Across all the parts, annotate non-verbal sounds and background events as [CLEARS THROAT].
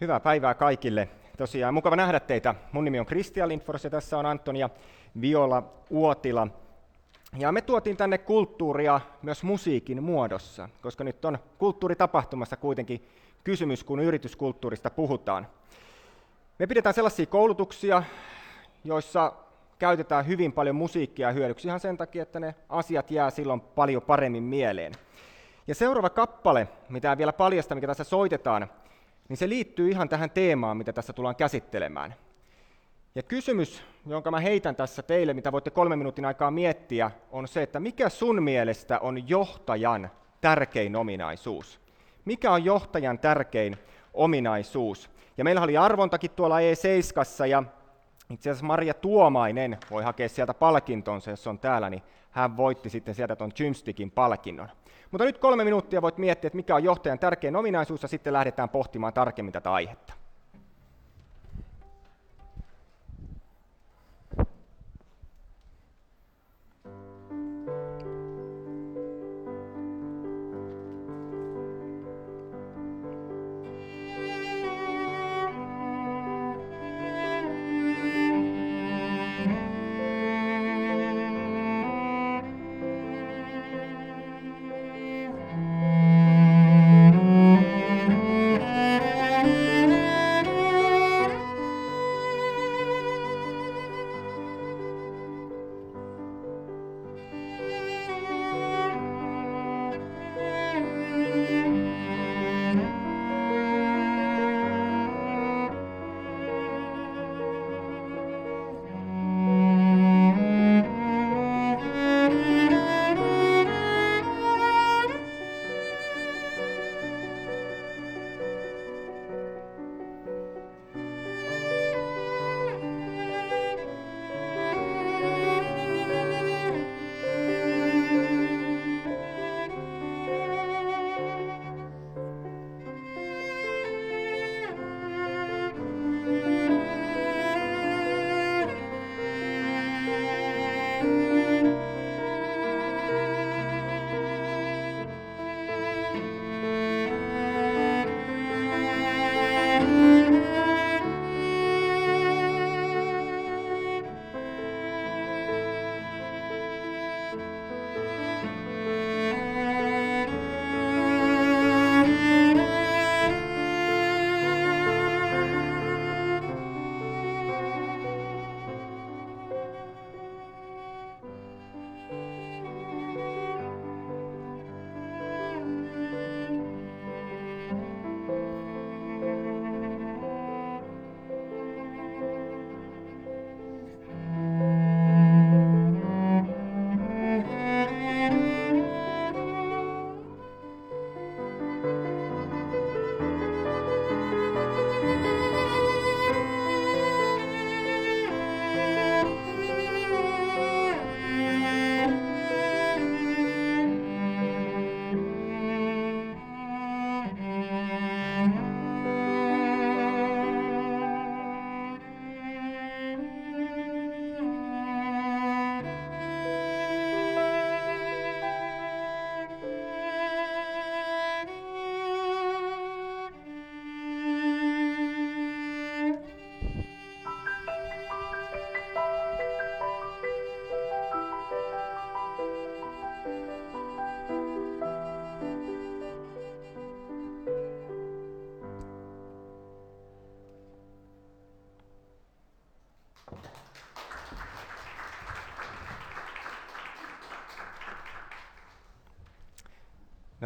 Hyvää päivää kaikille. Tosiaan mukava nähdä teitä. Mun nimi on Kristian Lindfors ja tässä on Antonia Viola Uotila. Ja me tuotiin tänne kulttuuria myös musiikin muodossa, koska nyt on kulttuuritapahtumassa kuitenkin kysymys, kun yrityskulttuurista puhutaan. Me pidetään sellaisia koulutuksia, joissa käytetään hyvin paljon musiikkia hyödyksi ihan sen takia, että ne asiat jää silloin paljon paremmin mieleen. Ja seuraava kappale, mitä vielä paljasta, mikä tässä soitetaan, niin se liittyy ihan tähän teemaan, mitä tässä tullaan käsittelemään. Ja kysymys, jonka mä heitän tässä teille, mitä voitte kolmen minuutin aikaa miettiä, on se, että mikä sun mielestä on johtajan tärkein ominaisuus? Mikä on johtajan tärkein ominaisuus? Ja meillä oli arvontakin tuolla E7, ja itse asiassa Maria Tuomainen voi hakea sieltä palkintonsa, jos on täällä, niin hän voitti sitten sieltä tuon Gymstickin palkinnon. Mutta nyt kolme minuuttia voit miettiä, että mikä on johtajan tärkein ominaisuus, ja sitten lähdetään pohtimaan tarkemmin tätä aihetta.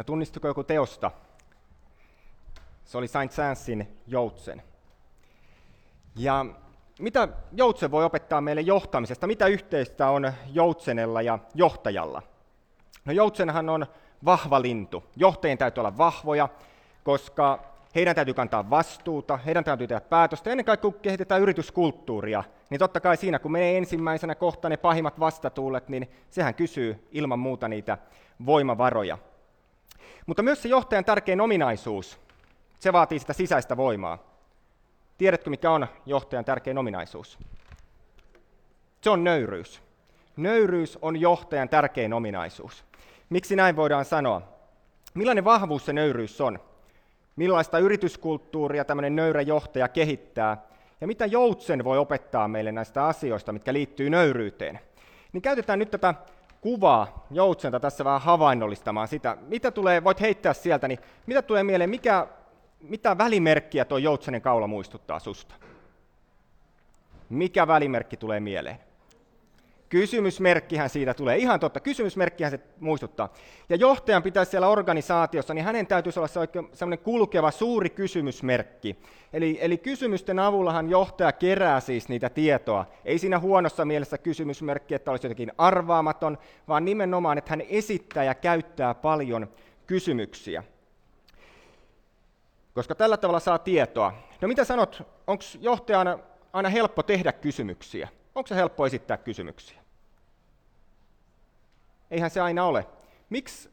No tunnistuko joku teosta? Se oli Saint Sainsin Joutsen. Ja mitä Joutsen voi opettaa meille johtamisesta? Mitä yhteistä on Joutsenella ja johtajalla? No Joutsenhan on vahva lintu. Johtajien täytyy olla vahvoja, koska heidän täytyy kantaa vastuuta, heidän täytyy tehdä päätöstä. Ennen kaikkea kun kehitetään yrityskulttuuria, niin totta kai siinä kun menee ensimmäisenä kohta ne pahimmat vastatuulet, niin sehän kysyy ilman muuta niitä voimavaroja. Mutta myös se johtajan tärkein ominaisuus, se vaatii sitä sisäistä voimaa. Tiedätkö, mikä on johtajan tärkein ominaisuus? Se on nöyryys. Nöyryys on johtajan tärkein ominaisuus. Miksi näin voidaan sanoa? Millainen vahvuus se nöyryys on? millaista yrityskulttuuria tämmöinen nöyrä johtaja kehittää, ja mitä Joutsen voi opettaa meille näistä asioista, mitkä liittyy nöyryyteen. Niin käytetään nyt tätä kuvaa Joutsenta tässä vähän havainnollistamaan sitä. Mitä tulee, voit heittää sieltä, niin mitä tulee mieleen, mikä, mitä välimerkkiä tuo Joutsenen kaula muistuttaa susta? Mikä välimerkki tulee mieleen? Kysymysmerkkihän siitä tulee. Ihan totta, kysymysmerkkihän se muistuttaa. Ja johtajan pitäisi siellä organisaatiossa, niin hänen täytyisi olla se oikein sellainen kulkeva suuri kysymysmerkki. Eli, eli kysymysten avullahan johtaja kerää siis niitä tietoa. Ei siinä huonossa mielessä kysymysmerkki, että olisi jotenkin arvaamaton, vaan nimenomaan, että hän esittää ja käyttää paljon kysymyksiä. Koska tällä tavalla saa tietoa. No mitä sanot, onko johtajana aina helppo tehdä kysymyksiä? Onko se helppo esittää kysymyksiä? Eihän se aina ole. Miksi,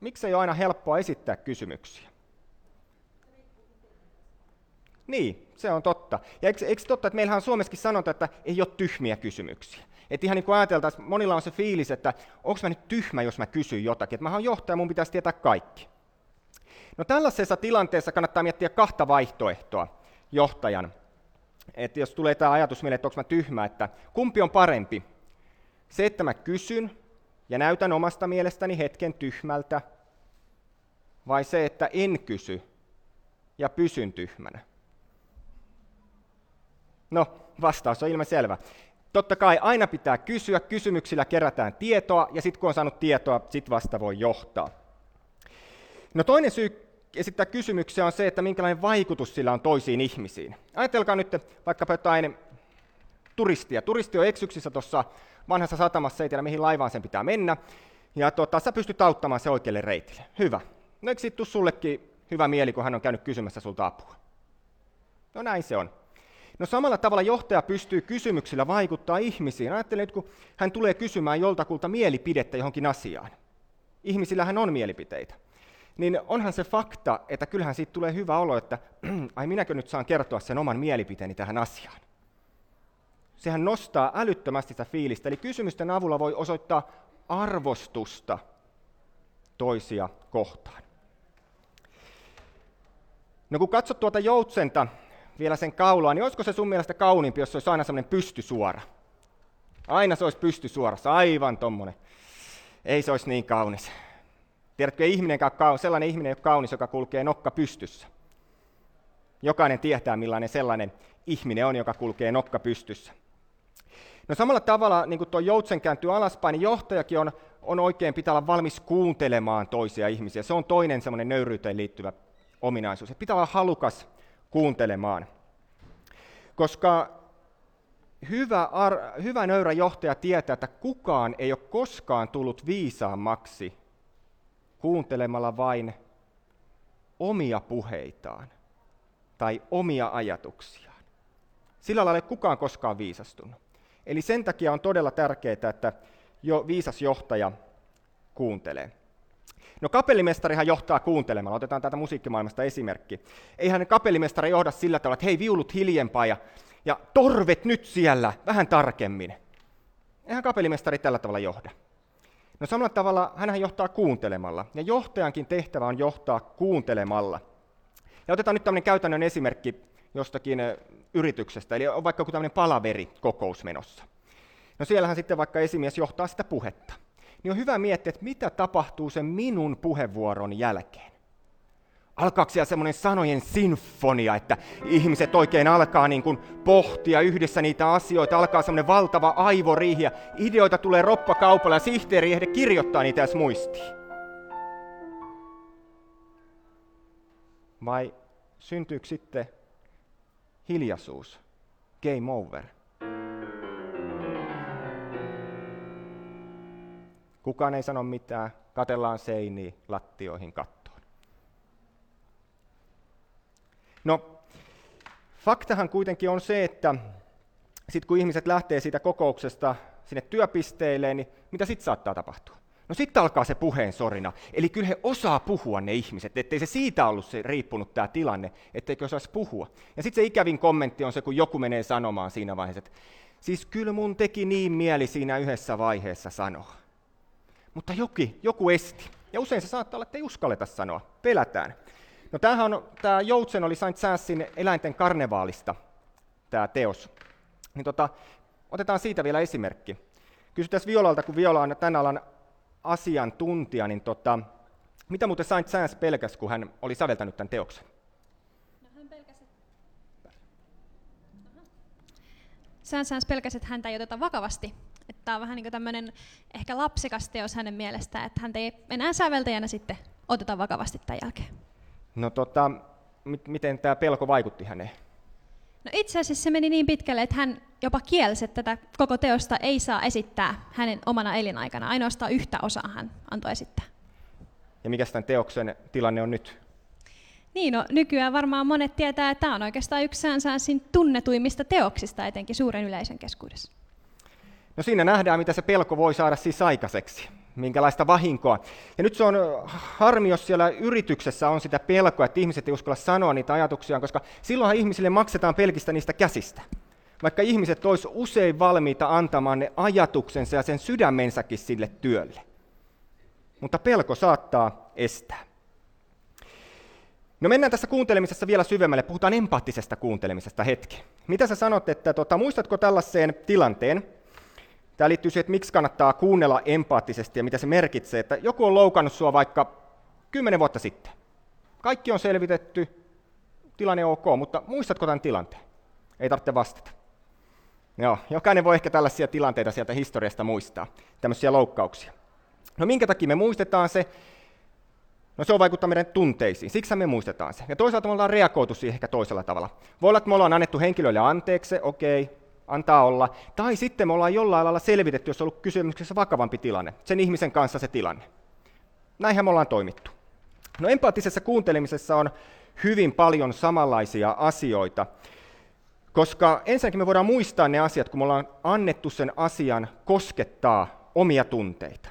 miksi ei ole aina helppoa esittää kysymyksiä? Niin, se on totta. Ja eikö, eikö totta, että meillähän on Suomessakin sanonta, että ei ole tyhmiä kysymyksiä. Että ihan niin kuin ajateltaisiin, monilla on se fiilis, että onko mä nyt tyhmä, jos mä kysyn jotakin. Että mä oon johtaja, mun pitäisi tietää kaikki. No tällaisessa tilanteessa kannattaa miettiä kahta vaihtoehtoa johtajan. Että jos tulee tämä ajatus mieleen, että onko mä tyhmä, että kumpi on parempi? Se, että mä kysyn ja näytän omasta mielestäni hetken tyhmältä, vai se, että en kysy ja pysyn tyhmänä? No, vastaus on ilman selvä. Totta kai aina pitää kysyä, kysymyksillä kerätään tietoa, ja sitten kun on saanut tietoa, sitten vasta voi johtaa. No toinen syy esittää kysymyksiä on se, että minkälainen vaikutus sillä on toisiin ihmisiin. Ajatelkaa nyt vaikkapa jotain turistia. Turisti on eksyksissä tuossa vanhassa satamassa, ei tiedä mihin laivaan sen pitää mennä, ja tota, sä pystyt auttamaan se oikealle reitille. Hyvä. No eikö siitä sullekin hyvä mieli, kun hän on käynyt kysymässä sulta apua? No näin se on. No samalla tavalla johtaja pystyy kysymyksillä vaikuttaa ihmisiin. Ajattelen että kun hän tulee kysymään joltakulta mielipidettä johonkin asiaan. Ihmisillähän on mielipiteitä. Niin onhan se fakta, että kyllähän siitä tulee hyvä olo, että [CLEARS THROAT] ai minäkö nyt saan kertoa sen oman mielipiteeni tähän asiaan. Sehän nostaa älyttömästi sitä fiilistä. Eli kysymysten avulla voi osoittaa arvostusta toisia kohtaan. No kun katsot tuota joutsenta, vielä sen kaulaa, niin olisiko se sun mielestä kauniimpi, jos se olisi aina semmoinen pystysuora? Aina se olisi pystysuorassa, aivan tommonen. Ei se olisi niin kaunis. Tiedätkö, ihminen, sellainen ihminen ei ole kaunis, joka kulkee nokka pystyssä. Jokainen tietää, millainen sellainen ihminen on, joka kulkee nokka pystyssä. No samalla tavalla, niin kuin tuo joutsen kääntyy alaspäin, niin johtajakin on, on oikein pitää olla valmis kuuntelemaan toisia ihmisiä. Se on toinen semmoinen nöyryyteen liittyvä ominaisuus. Että pitää olla halukas kuuntelemaan. Koska hyvä, ar, hyvä nöyrä johtaja tietää, että kukaan ei ole koskaan tullut viisaammaksi kuuntelemalla vain omia puheitaan tai omia ajatuksiaan. Sillä lailla ei kukaan koskaan viisastunut. Eli sen takia on todella tärkeää, että jo viisas johtaja kuuntelee. No kapellimestarihan johtaa kuuntelemalla. Otetaan täältä musiikkimaailmasta esimerkki. Eihän kapellimestari johda sillä tavalla, että hei viulut hiljempaa ja, ja torvet nyt siellä vähän tarkemmin. Eihän kapellimestari tällä tavalla johda. No samalla tavalla hän johtaa kuuntelemalla. Ja johtajankin tehtävä on johtaa kuuntelemalla. Ja otetaan nyt tämmöinen käytännön esimerkki jostakin yrityksestä, eli on vaikka joku tämmöinen palaveri kokous menossa. No siellähän sitten vaikka esimies johtaa sitä puhetta niin on hyvä miettiä, että mitä tapahtuu sen minun puheenvuoron jälkeen. Alkaako siellä semmoinen sanojen sinfonia, että ihmiset oikein alkaa niin kuin pohtia yhdessä niitä asioita, alkaa semmoinen valtava aivoriihi ja ideoita tulee roppakaupalla ja sihteeri ehde kirjoittaa niitä edes muistiin. Vai syntyykö sitten hiljaisuus, game over? Kukaan ei sano mitään, katellaan seiniin, lattioihin, kattoon. No, faktahan kuitenkin on se, että sitten kun ihmiset lähtee siitä kokouksesta sinne työpisteille, niin mitä sitten saattaa tapahtua? No sitten alkaa se puheen sorina. Eli kyllä he osaa puhua ne ihmiset, ettei se siitä ollut se riippunut tämä tilanne, etteikö osaisi puhua. Ja sitten se ikävin kommentti on se, kun joku menee sanomaan siinä vaiheessa, että siis kyllä mun teki niin mieli siinä yhdessä vaiheessa sanoa mutta joki, joku esti. Ja usein se saattaa olla, että ei uskalleta sanoa, pelätään. No tämähän on, tämä Joutsen oli Saint Sainsin eläinten karnevaalista, tämä teos. Niin tota, otetaan siitä vielä esimerkki. Kysytään Violalta, kun Viola on tämän alan asiantuntija, niin tota, mitä muuten Saint Sains pelkäsi, kun hän oli säveltänyt tämän teoksen? No, hän pelkäsi, Saint pelkäsi, että häntä ei oteta vakavasti. Että tämä on vähän niin kuin tämmöinen ehkä lapsikas teos hänen mielestään, että hän ei enää säveltäjänä sitten oteta vakavasti tämän jälkeen. No tota, mit, miten tämä pelko vaikutti häneen? No itse asiassa se meni niin pitkälle, että hän jopa kielsi, että tätä koko teosta ei saa esittää hänen omana elinaikana. Ainoastaan yhtä osaa hän antoi esittää. Ja mikä tämän teoksen tilanne on nyt? Niin, no nykyään varmaan monet tietää, että tämä on oikeastaan yksi säänsäänsin tunnetuimmista teoksista, etenkin suuren yleisön keskuudessa. No siinä nähdään, mitä se pelko voi saada siis aikaiseksi minkälaista vahinkoa. Ja nyt se on harmi, jos siellä yrityksessä on sitä pelkoa, että ihmiset ei uskalla sanoa niitä ajatuksia, koska silloinhan ihmisille maksetaan pelkistä niistä käsistä. Vaikka ihmiset olisi usein valmiita antamaan ne ajatuksensa ja sen sydämensäkin sille työlle. Mutta pelko saattaa estää. No mennään tässä kuuntelemisessa vielä syvemmälle. Puhutaan empaattisesta kuuntelemisesta hetki. Mitä sä sanot, että tota, muistatko tällaiseen tilanteen, Tämä liittyy siihen, että miksi kannattaa kuunnella empaattisesti ja mitä se merkitsee, että joku on loukannut sinua vaikka kymmenen vuotta sitten. Kaikki on selvitetty, tilanne on ok, mutta muistatko tämän tilanteen? Ei tarvitse vastata. Joo, jokainen voi ehkä tällaisia tilanteita sieltä historiasta muistaa, tämmöisiä loukkauksia. No minkä takia me muistetaan se? No se on vaikuttaa meidän tunteisiin, siksi me muistetaan se. Ja toisaalta me ollaan reagoitu siihen ehkä toisella tavalla. Voi olla, että me ollaan annettu henkilölle anteeksi, okei, okay, antaa olla. Tai sitten me ollaan jollain lailla selvitetty, jos on ollut kysymyksessä vakavampi tilanne, sen ihmisen kanssa se tilanne. Näinhän me ollaan toimittu. No empaattisessa kuuntelemisessa on hyvin paljon samanlaisia asioita, koska ensinnäkin me voidaan muistaa ne asiat, kun me ollaan annettu sen asian koskettaa omia tunteita.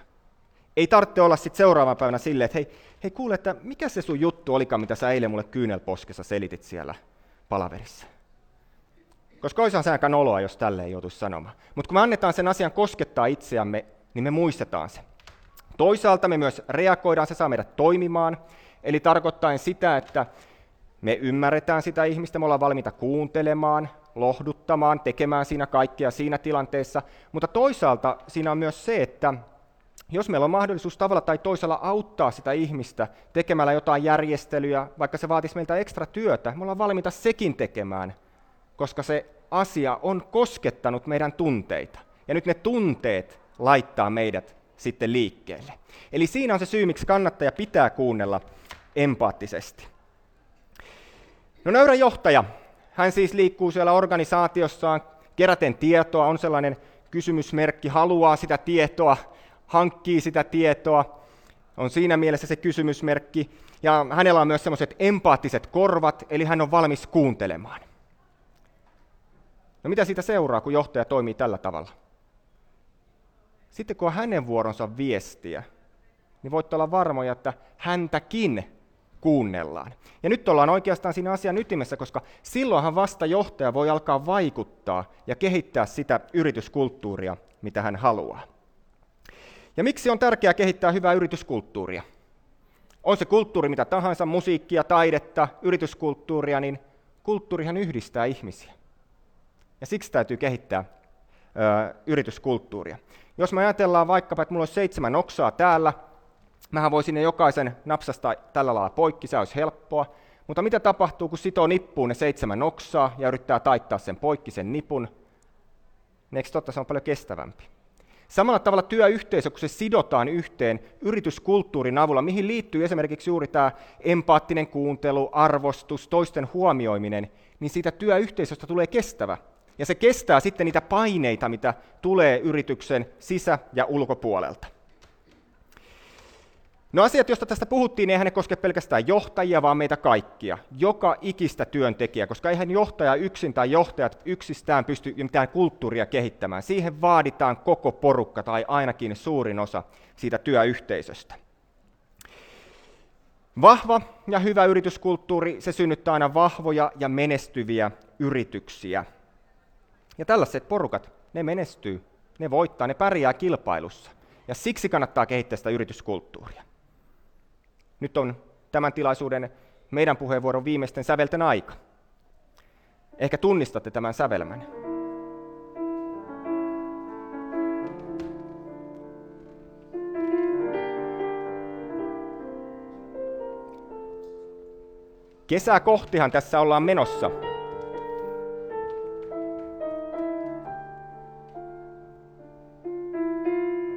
Ei tarvitse olla sitten seuraavan päivänä silleen, että hei, hei kuule, että mikä se sun juttu olikaan, mitä sä eilen mulle kyynelposkessa selitit siellä palaverissa. Koska olisihan se aika noloa, jos tälle ei joutuisi sanomaan. Mutta kun me annetaan sen asian koskettaa itseämme, niin me muistetaan se. Toisaalta me myös reagoidaan, se saa meidät toimimaan. Eli tarkoittaen sitä, että me ymmärretään sitä ihmistä, me ollaan valmiita kuuntelemaan, lohduttamaan, tekemään siinä kaikkea siinä tilanteessa. Mutta toisaalta siinä on myös se, että jos meillä on mahdollisuus tavalla tai toisella auttaa sitä ihmistä tekemällä jotain järjestelyä, vaikka se vaatisi meiltä ekstra työtä, me ollaan valmiita sekin tekemään, koska se asia on koskettanut meidän tunteita. Ja nyt ne tunteet laittaa meidät sitten liikkeelle. Eli siinä on se syy, miksi kannattaja pitää kuunnella empaattisesti. No nöyrä johtaja, hän siis liikkuu siellä organisaatiossaan keräten tietoa, on sellainen kysymysmerkki, haluaa sitä tietoa, hankkii sitä tietoa, on siinä mielessä se kysymysmerkki, ja hänellä on myös sellaiset empaattiset korvat, eli hän on valmis kuuntelemaan. No mitä siitä seuraa, kun johtaja toimii tällä tavalla? Sitten kun on hänen vuoronsa viestiä, niin voitte olla varmoja, että häntäkin kuunnellaan. Ja nyt ollaan oikeastaan siinä asian ytimessä, koska silloinhan vasta johtaja voi alkaa vaikuttaa ja kehittää sitä yrityskulttuuria, mitä hän haluaa. Ja miksi on tärkeää kehittää hyvää yrityskulttuuria? On se kulttuuri mitä tahansa, musiikkia, taidetta, yrityskulttuuria, niin kulttuurihan yhdistää ihmisiä. Ja siksi täytyy kehittää ö, yrityskulttuuria. Jos me ajatellaan vaikkapa, että mulla olisi seitsemän oksaa täällä, mähän voisin ne jokaisen napsasta tällä lailla poikki, se olisi helppoa. Mutta mitä tapahtuu, kun sitoo nippuun ne seitsemän oksaa ja yrittää taittaa sen poikki sen nipun? Eikö totta, se on paljon kestävämpi. Samalla tavalla työyhteisö, kun se sidotaan yhteen yrityskulttuurin avulla, mihin liittyy esimerkiksi juuri tämä empaattinen kuuntelu, arvostus, toisten huomioiminen, niin siitä työyhteisöstä tulee kestävä. Ja se kestää sitten niitä paineita, mitä tulee yrityksen sisä- ja ulkopuolelta. No asiat, joista tästä puhuttiin, eihän ne koske pelkästään johtajia, vaan meitä kaikkia. Joka ikistä työntekijää, koska eihän johtaja yksin tai johtajat yksistään pysty mitään kulttuuria kehittämään. Siihen vaaditaan koko porukka tai ainakin suurin osa siitä työyhteisöstä. Vahva ja hyvä yrityskulttuuri, se synnyttää aina vahvoja ja menestyviä yrityksiä. Ja tällaiset porukat, ne menestyy, ne voittaa, ne pärjää kilpailussa. Ja siksi kannattaa kehittää sitä yrityskulttuuria. Nyt on tämän tilaisuuden meidän puheenvuoron viimeisten sävelten aika. Ehkä tunnistatte tämän sävelmän. Kesää kohtihan tässä ollaan menossa.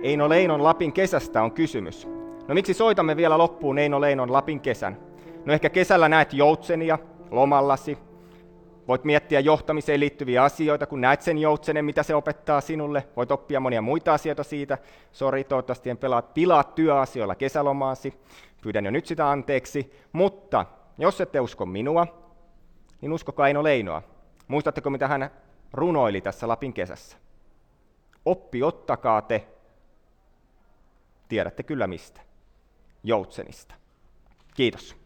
Eino Leinon Lapin kesästä on kysymys. No miksi soitamme vielä loppuun Eino Leinon Lapin kesän? No ehkä kesällä näet joutsenia lomallasi. Voit miettiä johtamiseen liittyviä asioita, kun näet sen joutsenen, mitä se opettaa sinulle. Voit oppia monia muita asioita siitä. Sori, toivottavasti en pelaa, pilaa työasioilla kesälomaasi. Pyydän jo nyt sitä anteeksi. Mutta jos ette usko minua, niin uskokaa Eino Leinoa. Muistatteko, mitä hän runoili tässä Lapin kesässä? Oppi ottakaa te. Tiedätte kyllä mistä. Joutsenista. Kiitos.